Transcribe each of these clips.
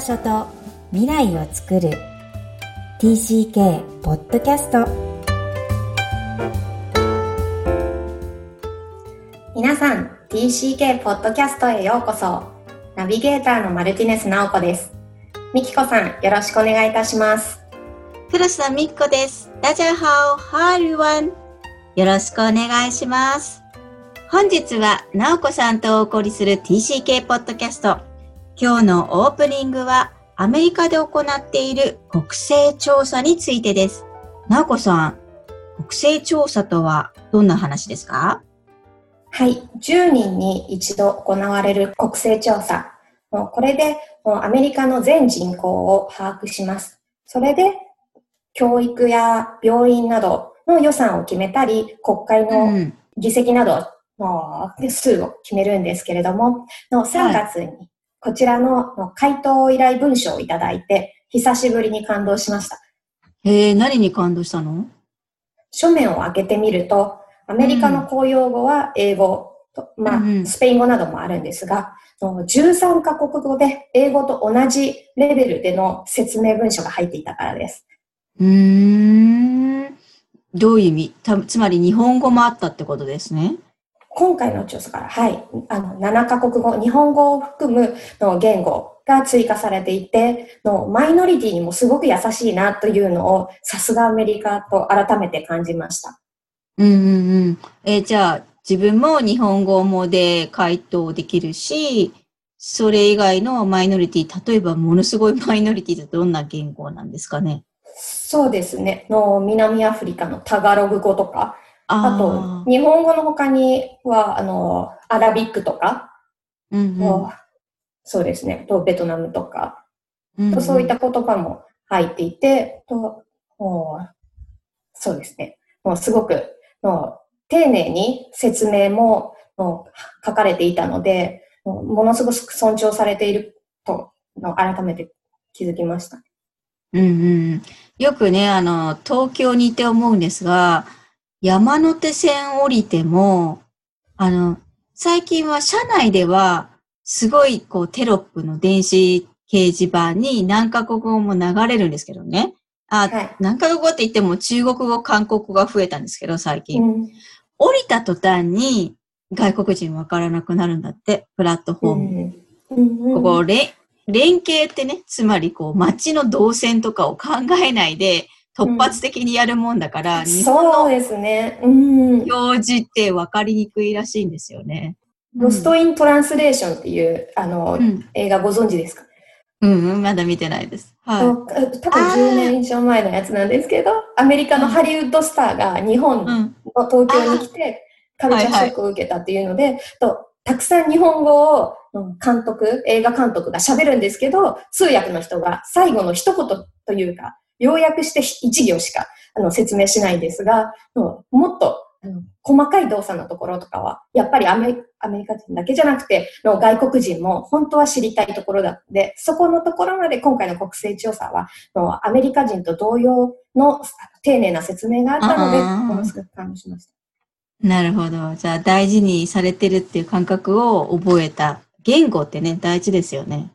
場所と未来を作る。TCK ポッドキャスト皆さん TCK ポッドキャストへようこそ。ナビゲーターのマルティネス直子です。みきこさんよろしくお願いいたします。黒田みきこです。ダジャハオハールワン。よろしくお願いします。本日は直子さんとお送りする TCK ポッドキャスト今日のオープニングはアメリカで行っている国勢調査についてです。なおこさん、国勢調査とはどんな話ですか？はい。10人に一度行われる国勢調査。これでアメリカの全人口を把握します。それで教育や病院などの予算を決めたり、国会の議席などの数を決めるんですけれども、の3月にこちらの回答依頼文書をいただいて、久しぶりに感動しました。へえ、何に感動したの？書面を開けてみると、アメリカの公用語は英語と、うん、まあ、スペイン語などもあるんですが、13カ国語で英語と同じレベルでの説明文書が入っていたからです。うーん。どういう意味？つまり日本語もあったってことですね。今回の調査から、はい、あの、7カ国語、日本語を含むの言語が追加されていて、のマイノリティにもすごく優しいなというのを、さすがアメリカと改めて感じました。うんうんうん。えー、じゃあ、自分も日本語もで回答できるし、それ以外のマイノリティ、例えばものすごいマイノリティってどんな言語なんですかね？そうですね。の南アフリカのタガログ語とか、あと、日本語の他には、あの、アラビックとか、うんうん、そうですね、とベトナムとか、うんうん、そういった言葉も入っていて、とそうですね、もうすごくもう丁寧に説明ももう書かれていたので、ものすごく尊重されていると改めて気づきました。うんうん、よくね、あの、東京にいて思うんですが、山手線降りても、あの、最近は車内では、すごいこうテロップの電子掲示板に何カ国語も流れるんですけどね。あ、はい、何カ国語って言っても中国語、韓国語が増えたんですけど、最近。うん、降りた途端に外国人わからなくなるんだって、プラットフォーム。うんうん、ここ、連携ってね、つまりこう街の動線とかを考えないで、突発的にやるもんだから、うん、日本の表示って分かりにくいらしいんですよね。ロスト・イン・トランスレーションっていう、あの、うん、映画ご存知ですか？うん、うん、まだ見てないです。はい。多分10年以上前のやつなんですけど、アメリカのハリウッドスターが日本の東京に来て、カルチャーショックを受けたっていうので、はいはい、とたくさん日本語を監督、映画監督が喋るんですけど、通訳の人が最後の一言というか、要約して一行しかあの説明しないんですが、もっとあの細かい動作のところとかは、やっぱりアメアメリカ人だけじゃなくて、の外国人も本当は知りたいところだったので、そこのところまで今回の国勢調査は、のアメリカ人と同様の丁寧な説明があったので、ものすごく感動しました。なるほど。じゃあ大事にされてるっていう感覚を覚えた。言語ってね、大事ですよね。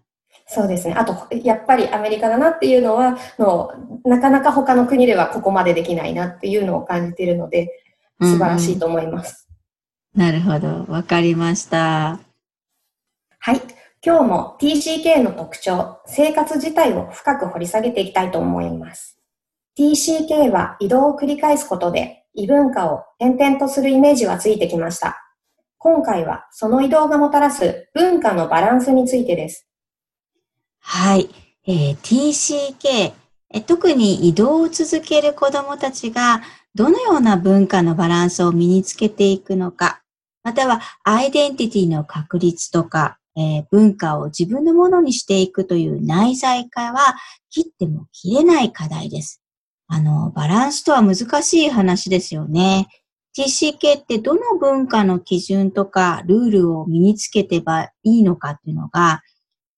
そうですね。あと、やっぱりアメリカだなっていうのは、のなかなか他の国ではここまでできないなっていうのを感じているので、素晴らしいと思います。うんうん、なるほど。わかりました。はい。今日も TCK の特徴、生活自体を深く掘り下げていきたいと思います。TCK は移動を繰り返すことで異文化を転々とするイメージはついてきました。今回はその移動がもたらす文化のバランスについてです。はい。えー、TCK、え特に移動を続ける子供たちがどのような文化のバランスを身につけていくのか、またはアイデンティティの確立とか、えー、文化を自分のものにしていくという内在化は切っても切れない課題です。あの、バランスとは難しい話ですよね。TCK ってどの文化の基準とかルールを身につけてばいいのかっていうのが、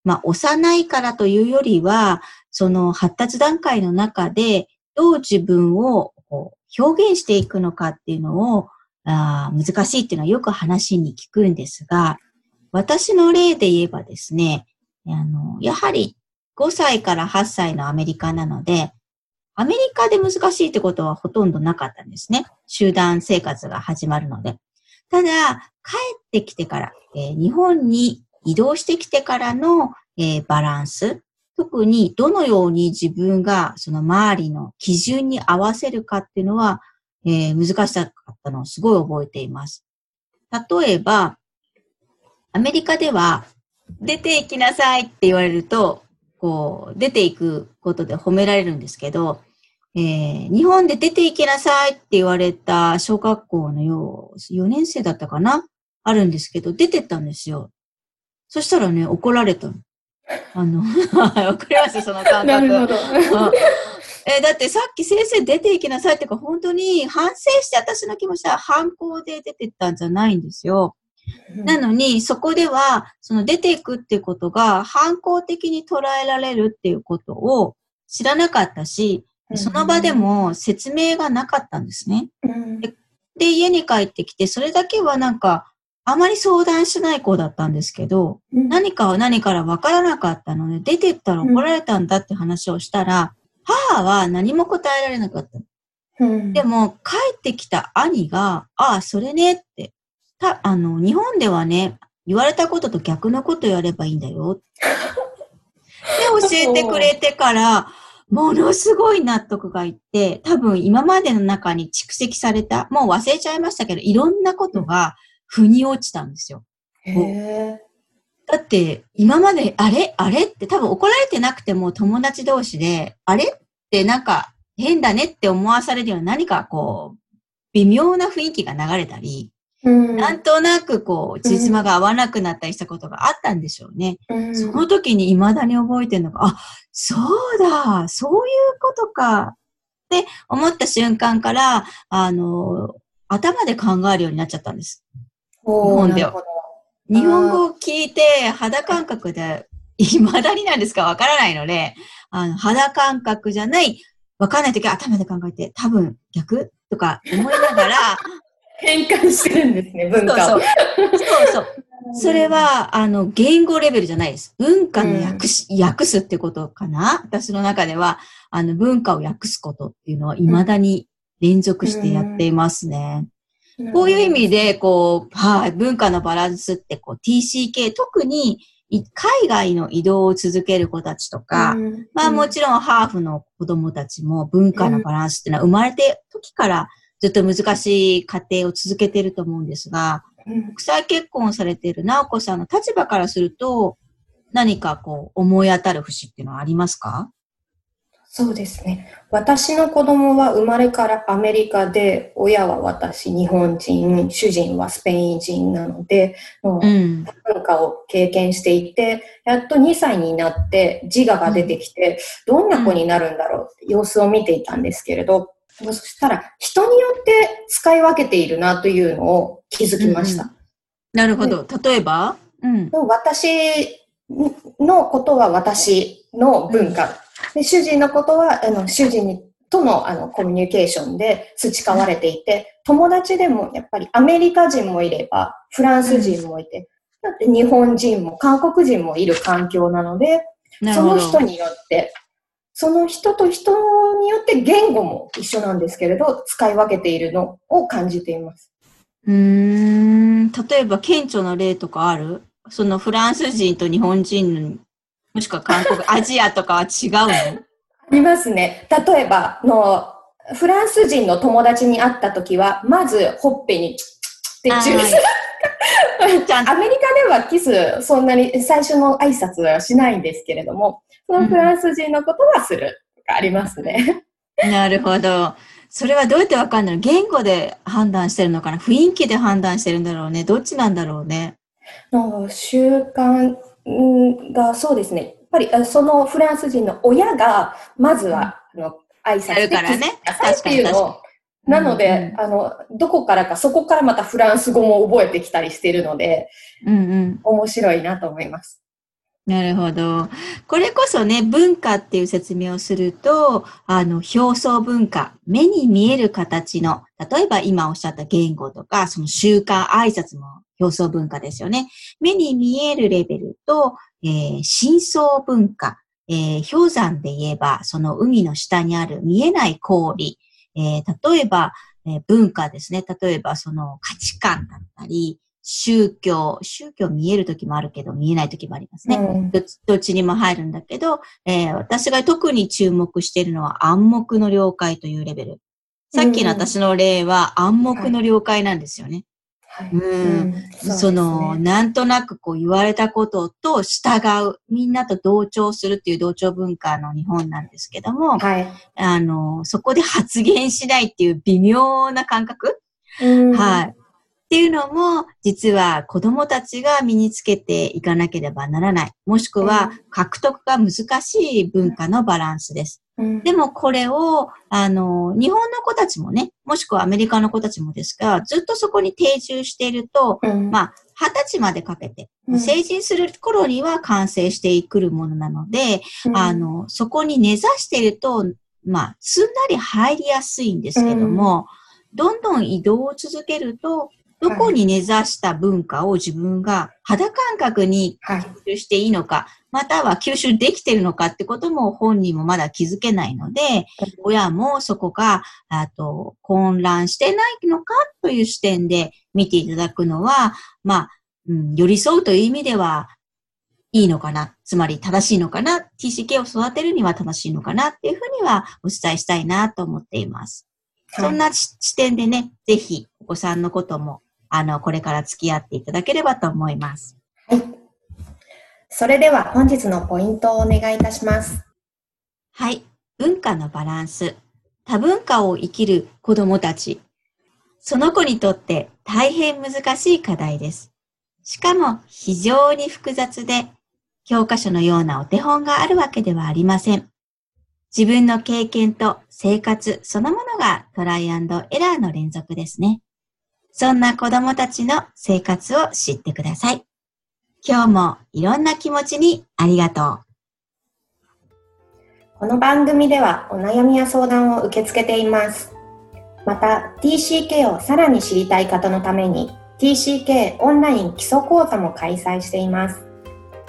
まあ、幼いからというよりは、その発達段階の中で、どう自分を表現していくのかっていうのを、あ難しいっていうのはよく話に聞くんですが、私の例で言えばですね、あの、やはり5歳から8歳のアメリカなので、アメリカで難しいってことはほとんどなかったんですね。集団生活が始まるので。ただ、帰ってきてから、えー、日本に移動してきてからの、えー、バランス、特にどのように自分がその周りの基準に合わせるかっていうのは、えー、難しかったのをすごい覚えています。例えば、アメリカでは出て行きなさいって言われると、こう、出ていくことで褒められるんですけど、えー、日本で出て行きなさいって言われた小学校のよう、4年生だったかな？あるんですけど、出てったんですよ。そしたらね、怒られたの。あの、わかります？その感覚。なるほど。えだってさっき先生出ていきなさいってか、本当に反省して私の気持ちは反抗で出てったんじゃないんですよ。なのに、そこでは、その出ていくっていうことが反抗的に捉えられるっていうことを知らなかったし、その場でも説明がなかったんですね。で、家に帰ってきて、それだけはなんか、あまり相談しない子だったんですけど、うん、何かは何から分からなかったので、出てったら怒られたんだって話をしたら、母は何も答えられなかった。うん、でも、帰ってきた兄が、ああ、それねって、た、あの、日本ではね、言われたことと逆のことやればいいんだよ。で、教えてくれてから、ものすごい納得がいって、多分今までの中に蓄積された、もう忘れちゃいましたけど、いろんなことが腑に落ちたんですよ。へだって、今まで、あれ？あれ？って多分怒られてなくても友達同士で、あれ？ってなんか変だねって思わされるような何かこう、微妙な雰囲気が流れたり、うん、なんとなくこう、つじまが合わなくなったりしたことがあったんでしょうね。うん、その時に未だに覚えてるのが、あ、そうだ、そういうことか。って思った瞬間から、あの、頭で考えるようになっちゃったんです。日本では。日本語を聞いて肌感覚で、未だになんですかわからないので、あの、肌感覚じゃない、わかんないときは頭で考えて、多分逆？とか思いながら、変換してるんですね、文化を。そうそうそう。それは、あの、言語レベルじゃないです。文化の訳し、うん、訳すってことかな？私の中では、あの、文化を訳すことっていうのは未だに連続してやっていますね。うん、こういう意味で、こう、はい、文化のバランスって、こう、TCK、特に、海外の移動を続ける子たちとか、うん、まあもちろんハーフの子供たちも文化のバランスっていうのは生まれて時からずっと難しい過程を続けていると思うんですが、国際結婚されている直子さんの立場からすると、何かこう思い当たる節っていうのはありますか？そうですね。私の子供は生まれからアメリカで、親は私、日本人、主人はスペイン人なので、もう文化を経験していて、やっと2歳になって自我が出てきて、どんな子になるんだろうって様子を見ていたんですけれど、そしたら、人によって使い分けているなというのを気づきました。うんうん、なるほど。例えば、うん、私のことは私の文化。で主人のことは、あの主人とのあのコミュニケーションで培われていて、友達でもやっぱりアメリカ人もいれば、フランス人もいて、だって日本人も韓国人もいる環境なので、その人によってその人と人によって言語も一緒なんですけれど、使い分けているのを感じています。うん、例えば顕著な例とかある？そのフランス人と日本人もしくは韓国、アジアとかは違うの？ありますね。例えばの、フランス人の友達に会った時は、まずほっぺにって注意する。アメリカではキス、そんなに最初の挨拶はしないんですけれども、そのフランス人のことはするとかありますね。なるほど。それはどうやってわかんない言語で判断してるのかな？雰囲気で判断してるんだろうね。どっちなんだろうね？の習慣がそうですね。やっぱりそのフランス人の親が、まずは、あの、挨拶してからね。確かに確かに。なので、うんうん、あの、どこからか、そこからまたフランス語も覚えてきたりしているので、うんうん、面白いなと思います。なるほど。これこそね、文化っていう説明をすると、あの、表層文化、目に見える形の、例えば今おっしゃった言語とか、その習慣、挨拶も表層文化ですよね。目に見えるレベルと、えー、深層文化、えー、氷山で言えば、その海の下にある見えない氷、えー、例えば、えー、文化ですね。例えば、その価値観だったり、宗教、宗教見える時もあるけど、見えない時もありますね。うん、どっちにも入るんだけど、えー、私が特に注目しているのは暗黙の了解というレベル。さっきの私の例は暗黙の了解なんですよね。うん、その、なんとなくこう言われたことと従う、みんなと同調するっていう同調文化の日本なんですけども、はい、あの、そこで発言しないっていう微妙な感覚、はい。っていうのも、実は子供たちが身につけていかなければならない。もしくは獲得が難しい文化のバランスです。でもこれを、あの、日本の子たちもね、もしくはアメリカの子たちもですが、ずっとそこに定住していると、うん、まあ、二十歳までかけて、成人する頃には完成してくるものなので、うん、あの、そこに根ざしていると、まあ、すんなり入りやすいんですけども、うん、どんどん移動を続けると、どこに根ざした文化を自分が肌感覚に吸収していいのか、または吸収できているのかってことも本人もまだ気づけないので、親もそこが、あと、混乱してないのかという視点で見ていただくのは、まあ、うん、寄り添うという意味では、いいのかな、つまり正しいのかな、TCK を育てるには正しいのかなっていうふうにはお伝えしたいなと思っています。はい、そんな視点でね、ぜひお子さんのこともあの、これから付き合っていただければと思います。はい。それでは本日のポイントをお願いいたします。はい。文化のバランス。多文化を生きる子供たち。その子にとって大変難しい課題です。しかも非常に複雑で、教科書のようなお手本があるわけではありません。自分の経験と生活そのものがトライアンドエラーの連続ですね。そんな子供たちの生活を知ってください。今日もいろんな気持ちにありがとう。この番組ではお悩みや相談を受け付けています。また TCK をさらに知りたい方のために TCK オンライン基礎講座も開催しています。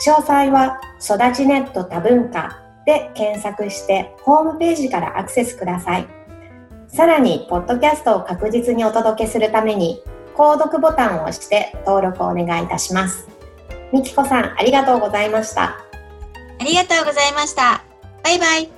詳細は育ちネット多文化で検索してホームページからアクセスください。さらに、ポッドキャストを確実にお届けするために、購読ボタンを押して登録をお願いいたします。みきこさん、ありがとうございました。ありがとうございました。バイバイ。